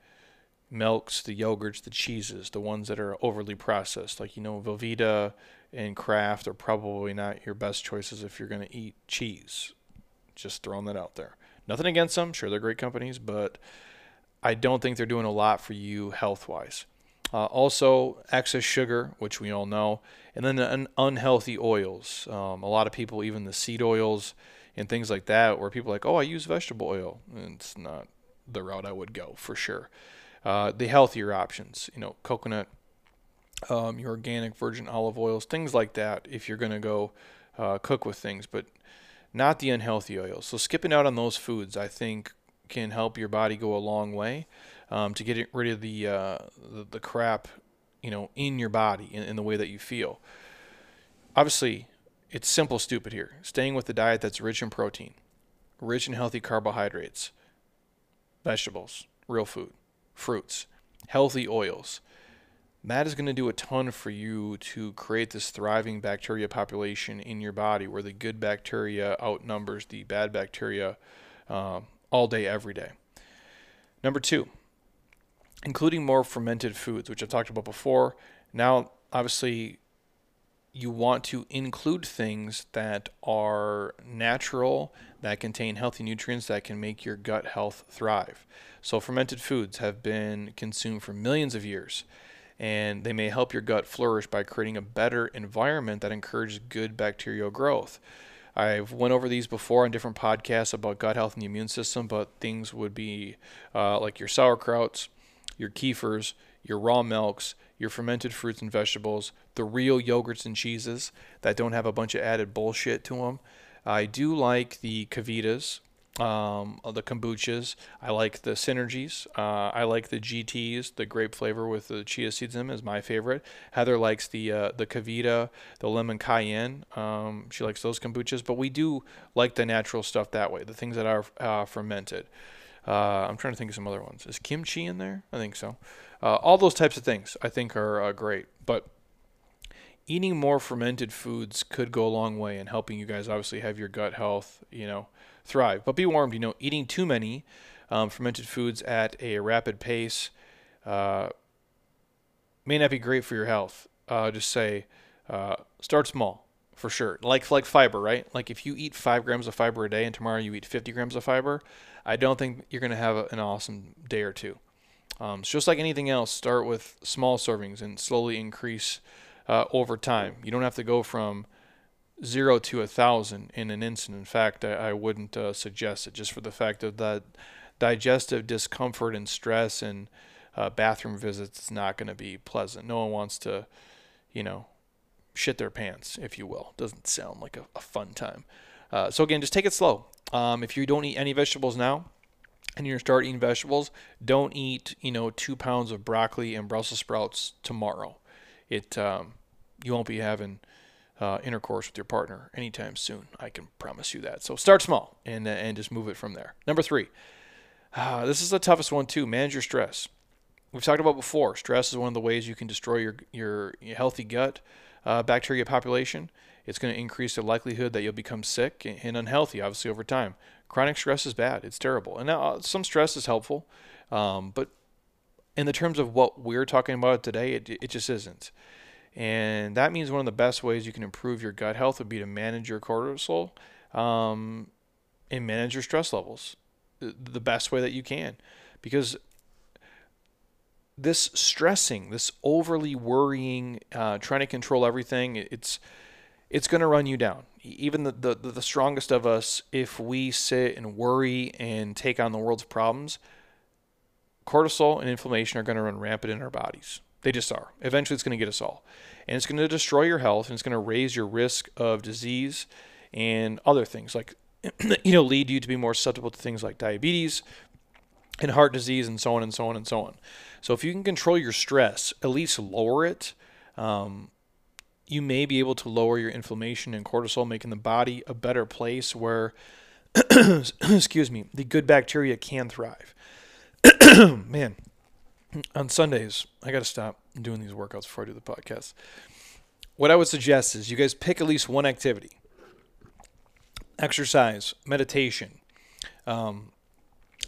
milks, the yogurts, the cheeses, the ones that are overly processed, like you know, Velveeta and Kraft are probably not your best choices if you're going to eat cheese. Just throwing that out there. Nothing against them, sure they're great companies, but I don't think they're doing a lot for you health-wise. Uh, also, excess sugar, which we all know, and then the un- unhealthy oils. Um, a lot of people, even the seed oils and things like that, where people are like, oh, I use vegetable oil. And it's not the route I would go for sure. Uh, the healthier options, you know, coconut, um, your organic virgin olive oils, things like that, if you're going to go uh, cook with things, but not the unhealthy oils. So, skipping out on those foods, I think, can help your body go a long way um, to get rid of the, uh, the, the crap, you know, in your body in, in the way that you feel. Obviously, it's simple, stupid here. Staying with the diet that's rich in protein, rich in healthy carbohydrates, vegetables, real food, fruits, healthy oils. That is going to do a ton for you to create this thriving bacteria population in your body where the good bacteria outnumbers the bad bacteria um, all day, every day. Number two, including more fermented foods, which I've talked about before. Now, obviously, you want to include things that are natural, that contain healthy nutrients that can make your gut health thrive. So, fermented foods have been consumed for millions of years, and they may help your gut flourish by creating a better environment that encourages good bacterial growth. I've went over these before on different podcasts about gut health and the immune system, but things would be uh, like your sauerkrauts, your kefirs, your raw milks, your fermented fruits and vegetables, the real yogurts and cheeses that don't have a bunch of added bullshit to them. I do like the KeVitas, um, the kombuchas. I like the synergies. Uh, I like the GTs, the grape flavor with the chia seeds in them is my favorite. Heather likes the uh, the KeVita, the lemon cayenne. Um, she likes those kombuchas, but we do like the natural stuff that way, the things that are uh, fermented. Uh, I'm trying to think of some other ones. Is kimchi in there? I think so. Uh, all those types of things I think are uh, great. But eating more fermented foods could go a long way in helping you guys obviously have your gut health, you know, thrive. But be warned, you know, eating too many um, fermented foods at a rapid pace uh, may not be great for your health. Uh, just say uh, start small for sure. Like like fiber, right? Like if you eat five grams of fiber a day and tomorrow you eat 50 grams of fiber, I don't think you're going to have an awesome day or two. Um, so just like anything else, start with small servings and slowly increase uh, over time. You don't have to go from zero to a thousand in an instant. In fact, I, I wouldn't uh, suggest it just for the fact of that digestive discomfort and stress and uh, bathroom visits is not going to be pleasant. No one wants to, you know, shit their pants, if you will. Doesn't sound like a, a fun time. Uh, so again, just take it slow. Um, if you don't eat any vegetables now, and you're start eating vegetables, don't eat you know two pounds of broccoli and Brussels sprouts tomorrow. It um, you won't be having uh, intercourse with your partner anytime soon. I can promise you that. So start small and uh, and just move it from there. Number three, uh, this is the toughest one too. Manage your stress. We've talked about before. Stress is one of the ways you can destroy your your, your healthy gut uh, bacteria population. It's going to increase the likelihood that you'll become sick and unhealthy, obviously, over time. Chronic stress is bad. It's terrible. And now uh, some stress is helpful, um, but in the terms of what we're talking about today, it, it just isn't. And that means one of the best ways you can improve your gut health would be to manage your cortisol um, and manage your stress levels the best way that you can. Because this stressing, this overly worrying, uh, trying to control everything, it's it's going to run you down. Even the, the the strongest of us, if we sit and worry and take on the world's problems, cortisol and inflammation are going to run rampant in our bodies. They just are. Eventually, it's going to get us all, and it's going to destroy your health, and it's going to raise your risk of disease and other things like [CLEARS THROAT] you know lead you to be more susceptible to things like diabetes and heart disease and so on and so on and so on. So if you can control your stress, at least lower it. Um, you may be able to lower your inflammation and cortisol, making the body a better place where, [CLEARS THROAT] excuse me, the good bacteria can thrive. [CLEARS THROAT] Man, on Sundays, I got to stop doing these workouts before I do the podcast. What I would suggest is you guys pick at least one activity exercise, meditation, um,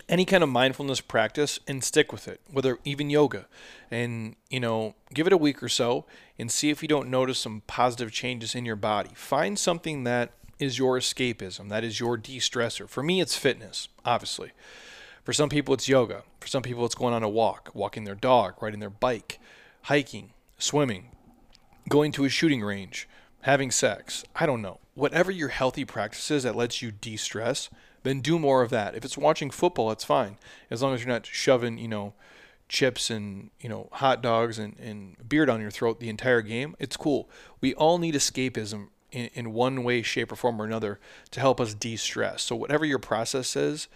any kind of mindfulness practice and stick with it, whether even yoga. And, you know, give it a week or so and see if you don't notice some positive changes in your body. Find something that is your escapism, that is your de stressor. For me, it's fitness, obviously. For some people, it's yoga. For some people, it's going on a walk, walking their dog, riding their bike, hiking, swimming, going to a shooting range, having sex. I don't know. Whatever your healthy practice is that lets you de stress, then do more of that. If it's watching football, it's fine. As long as you're not shoving, you know, chips and, you know, hot dogs and, and beer down your throat the entire game, it's cool. We all need escapism in, in one way, shape, or form or another to help us de stress. So, whatever your process is,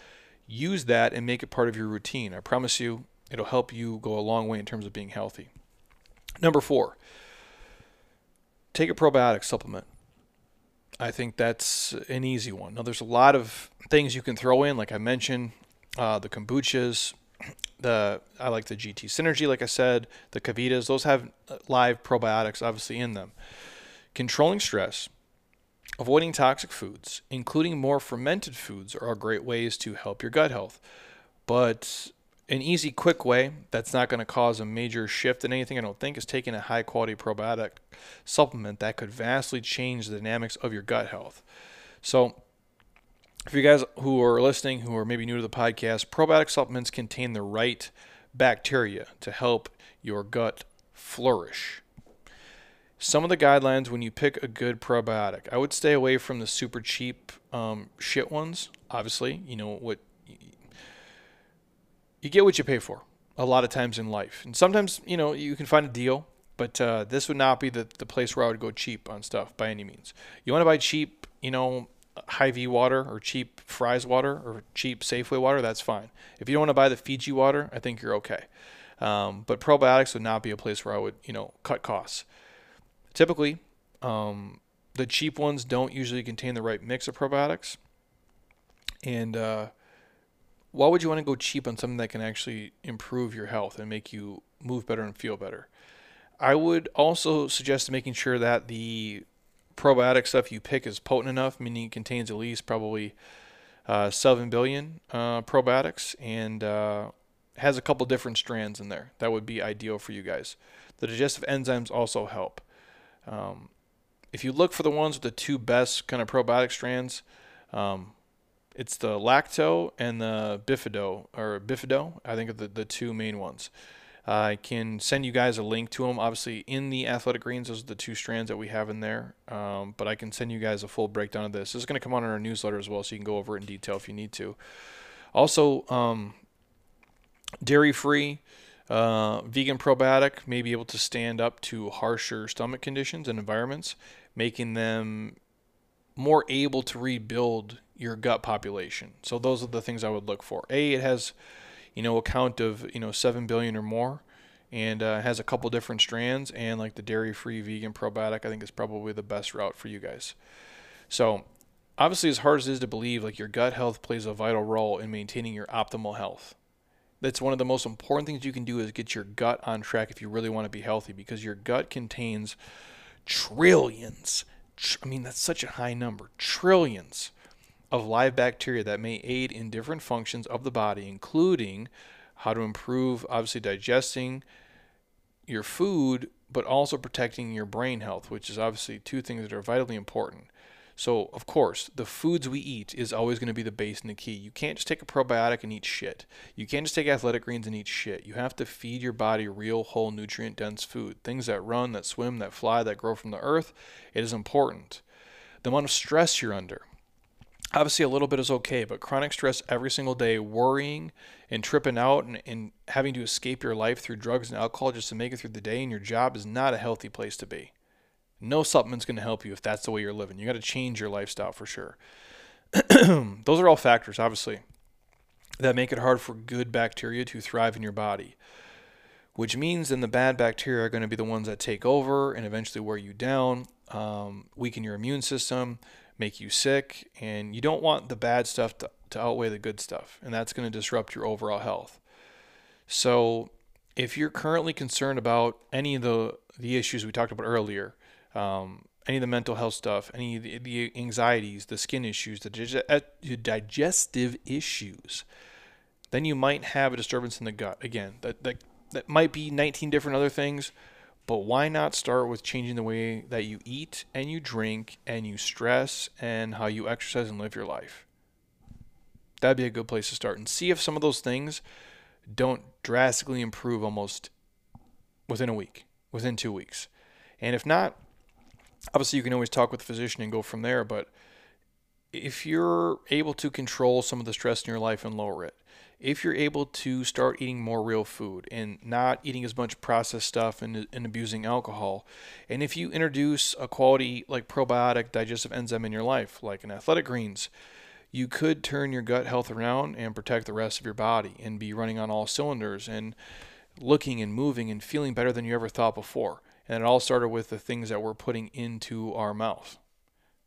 use that and make it part of your routine. I promise you, it'll help you go a long way in terms of being healthy. Number four, take a probiotic supplement. I think that's an easy one. Now, there's a lot of things you can throw in, like I mentioned, uh, the kombuchas, the I like the GT Synergy, like I said, the KeVitas. Those have live probiotics, obviously, in them. Controlling stress, avoiding toxic foods, including more fermented foods, are great ways to help your gut health. But an easy, quick way that's not going to cause a major shift in anything, I don't think, is taking a high quality probiotic supplement that could vastly change the dynamics of your gut health. So, for you guys who are listening, who are maybe new to the podcast, probiotic supplements contain the right bacteria to help your gut flourish. Some of the guidelines when you pick a good probiotic, I would stay away from the super cheap um, shit ones. Obviously, you know what you get what you pay for a lot of times in life. And sometimes, you know, you can find a deal, but uh, this would not be the, the place where I would go cheap on stuff by any means. You want to buy cheap, you know, Hy-Vee water or cheap Fry's water or cheap Safeway water, that's fine. If you don't want to buy the Fiji water, I think you're okay. Um, but probiotics would not be a place where I would, you know, cut costs. Typically, um, the cheap ones don't usually contain the right mix of probiotics. And, uh, why would you want to go cheap on something that can actually improve your health and make you move better and feel better? I would also suggest making sure that the probiotic stuff you pick is potent enough, meaning it contains at least probably uh, 7 billion uh, probiotics and uh, has a couple different strands in there. That would be ideal for you guys. The digestive enzymes also help. Um, if you look for the ones with the two best kind of probiotic strands, um, it's the lacto and the bifido or bifido. I think are the, the two main ones. I can send you guys a link to them. Obviously, in the athletic greens, those are the two strands that we have in there. Um, but I can send you guys a full breakdown of this. This is going to come on in our newsletter as well, so you can go over it in detail if you need to. Also, um, dairy free, uh, vegan probiotic may be able to stand up to harsher stomach conditions and environments, making them more able to rebuild your gut population. So those are the things I would look for. A, it has, you know, a count of you know seven billion or more, and uh, has a couple different strands. And like the dairy-free vegan probiotic, I think is probably the best route for you guys. So obviously, as hard as it is to believe, like your gut health plays a vital role in maintaining your optimal health. That's one of the most important things you can do is get your gut on track if you really want to be healthy because your gut contains trillions. I mean, that's such a high number. Trillions of live bacteria that may aid in different functions of the body, including how to improve, obviously, digesting your food, but also protecting your brain health, which is obviously two things that are vitally important. So, of course, the foods we eat is always going to be the base and the key. You can't just take a probiotic and eat shit. You can't just take athletic greens and eat shit. You have to feed your body real, whole, nutrient dense food. Things that run, that swim, that fly, that grow from the earth. It is important. The amount of stress you're under. Obviously, a little bit is okay, but chronic stress every single day, worrying and tripping out and, and having to escape your life through drugs and alcohol just to make it through the day and your job is not a healthy place to be. No supplement's going to help you if that's the way you're living. You got to change your lifestyle for sure. [CLEARS THROAT] Those are all factors, obviously, that make it hard for good bacteria to thrive in your body, which means then the bad bacteria are going to be the ones that take over and eventually wear you down, um, weaken your immune system, make you sick, and you don't want the bad stuff to, to outweigh the good stuff, and that's going to disrupt your overall health. So, if you're currently concerned about any of the the issues we talked about earlier, um, any of the mental health stuff, any of the, the anxieties, the skin issues, the uh, digestive issues, then you might have a disturbance in the gut. Again, that, that, that might be 19 different other things, but why not start with changing the way that you eat and you drink and you stress and how you exercise and live your life? That'd be a good place to start and see if some of those things don't drastically improve almost within a week, within two weeks. And if not, obviously you can always talk with the physician and go from there but if you're able to control some of the stress in your life and lower it if you're able to start eating more real food and not eating as much processed stuff and, and abusing alcohol and if you introduce a quality like probiotic digestive enzyme in your life like an athletic greens you could turn your gut health around and protect the rest of your body and be running on all cylinders and looking and moving and feeling better than you ever thought before and it all started with the things that we're putting into our mouth.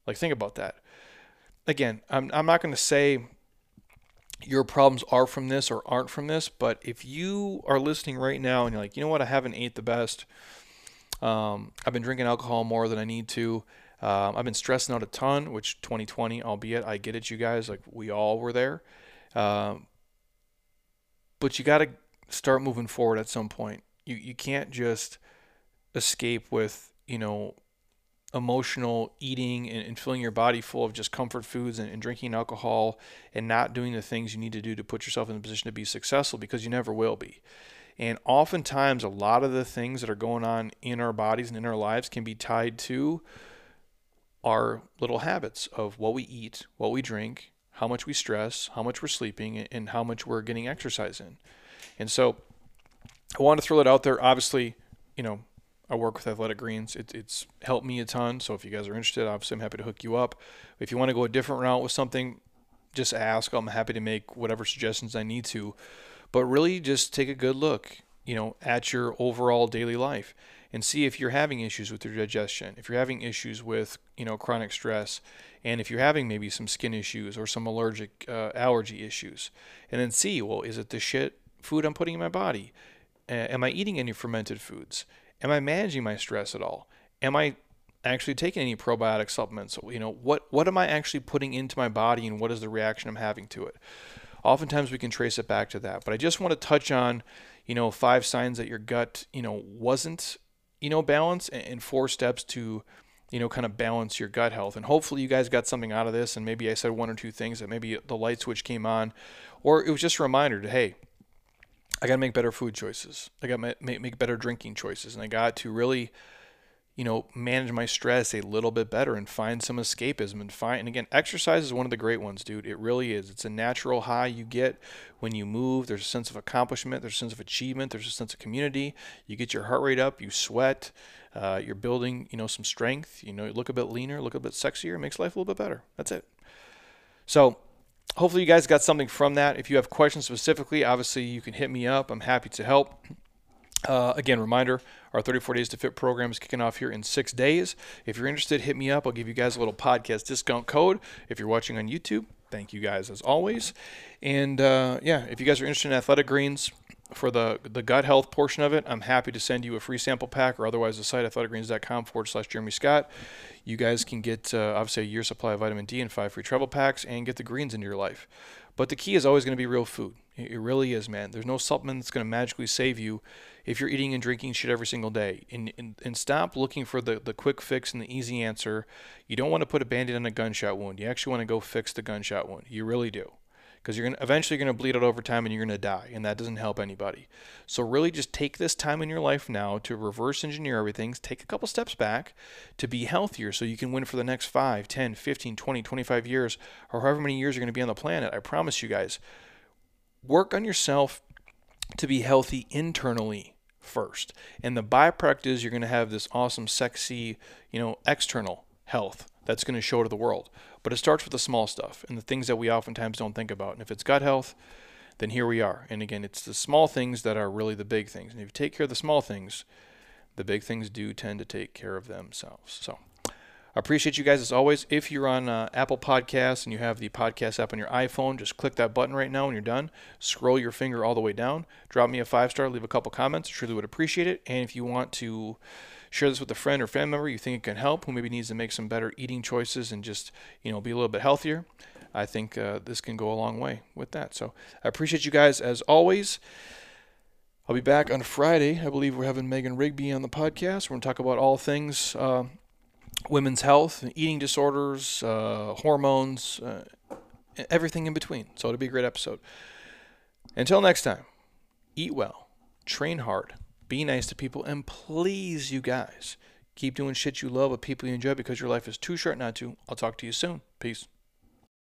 Like, think about that. Again, I'm, I'm not going to say your problems are from this or aren't from this, but if you are listening right now and you're like, you know what, I haven't ate the best, um, I've been drinking alcohol more than I need to, um, I've been stressing out a ton, which 2020, albeit I get it, you guys, like we all were there. Um, but you got to start moving forward at some point. You, you can't just escape with, you know, emotional eating and, and, filling your body full of just comfort foods and, and, drinking alcohol and not doing the things you need to do to put yourself in a position to be successful because you never will be. And oftentimes, a lot of the things that are going on in our bodies and in our lives can be tied to our little habits of what we eat, what we drink, how much we stress, how much we're sleeping, and how much we're getting exercise in. And so I want to throw it out there. Obviously, you know, I work with Athletic Greens. It, it's helped me a ton. So if you guys are interested, obviously I'm happy to hook you up. If you want to go a different route with something, just ask. I'm happy to make whatever suggestions I need to. But really, just take a good look, you know, at your overall daily life and see if you're having issues with your digestion, if you're having issues with, you know, chronic stress, and if you're having maybe some skin issues or some allergic uh, allergy issues, and then see, well, is it the shit food I'm putting in my body? Am I eating any fermented foods? Am I managing my stress at all? Am I actually taking any probiotic supplements? You know, what what am I actually putting into my body and what is the reaction I'm having to it? Oftentimes we can trace it back to that. But I just want to touch on, you know, five signs that your gut, you know, wasn't, you know, balanced and four steps to you know, kind of balance your gut health. And hopefully, you guys got something out of this. And maybe I said one or two things that maybe the light switch came on, or it was just a reminder to, hey, I got to make better food choices. I got to make, make better drinking choices. And I got to really, you know, manage my stress a little bit better and find some escapism and find, and again, exercise is one of the great ones, dude. It really is. It's a natural high you get when you move. There's a sense of accomplishment, there's a sense of achievement, there's a sense of community. You get your heart rate up, you sweat, uh, you're building, you know, some strength. You know, you look a bit leaner, look a bit sexier, makes life a little bit better. That's it. So, hopefully you guys got something from that. If you have questions specifically, obviously you can hit me up. I'm happy to help. Uh, again, reminder our 34 Days to Fit program is kicking off here in six days. If you're interested, hit me up. I'll give you guys a little podcast discount code. If you're watching on YouTube, thank you guys as always. And uh, yeah, if you guys are interested in athletic greens, for the the gut health portion of it, I'm happy to send you a free sample pack or otherwise the site athleticgreens.com forward slash Jeremy Scott. You guys can get uh, obviously a year supply of vitamin D and five free travel packs and get the greens into your life. But the key is always going to be real food. It really is, man. There's no supplement that's going to magically save you if you're eating and drinking shit every single day. And, and, and stop looking for the, the quick fix and the easy answer. You don't want to put a band aid on a gunshot wound. You actually want to go fix the gunshot wound. You really do because you're to eventually going to bleed out over time and you're going to die and that doesn't help anybody. So really just take this time in your life now to reverse engineer everything take a couple steps back to be healthier so you can win for the next 5 10 15 20 25 years or however many years you're going to be on the planet i promise you guys. Work on yourself to be healthy internally first and the byproduct is you're going to have this awesome sexy you know external health that's going to show to the world. But it starts with the small stuff and the things that we oftentimes don't think about. And if it's gut health, then here we are. And again, it's the small things that are really the big things. And if you take care of the small things, the big things do tend to take care of themselves. So I appreciate you guys as always. If you're on uh, Apple Podcasts and you have the podcast app on your iPhone, just click that button right now when you're done. Scroll your finger all the way down. Drop me a five star, leave a couple comments. Truly would appreciate it. And if you want to share this with a friend or family member you think it can help who maybe needs to make some better eating choices and just you know be a little bit healthier i think uh, this can go a long way with that. So i appreciate you guys as always. I'll be back on friday. I believe we're having megan rigby on the podcast. We're going to talk about all things uh, women's health eating disorders uh, hormones uh, everything in between. So it'll be a great episode. Until next time eat well train hard be nice to people, and please, you guys, keep doing shit you love with people you enjoy because your life is too short not to. I'll talk to you soon. Peace.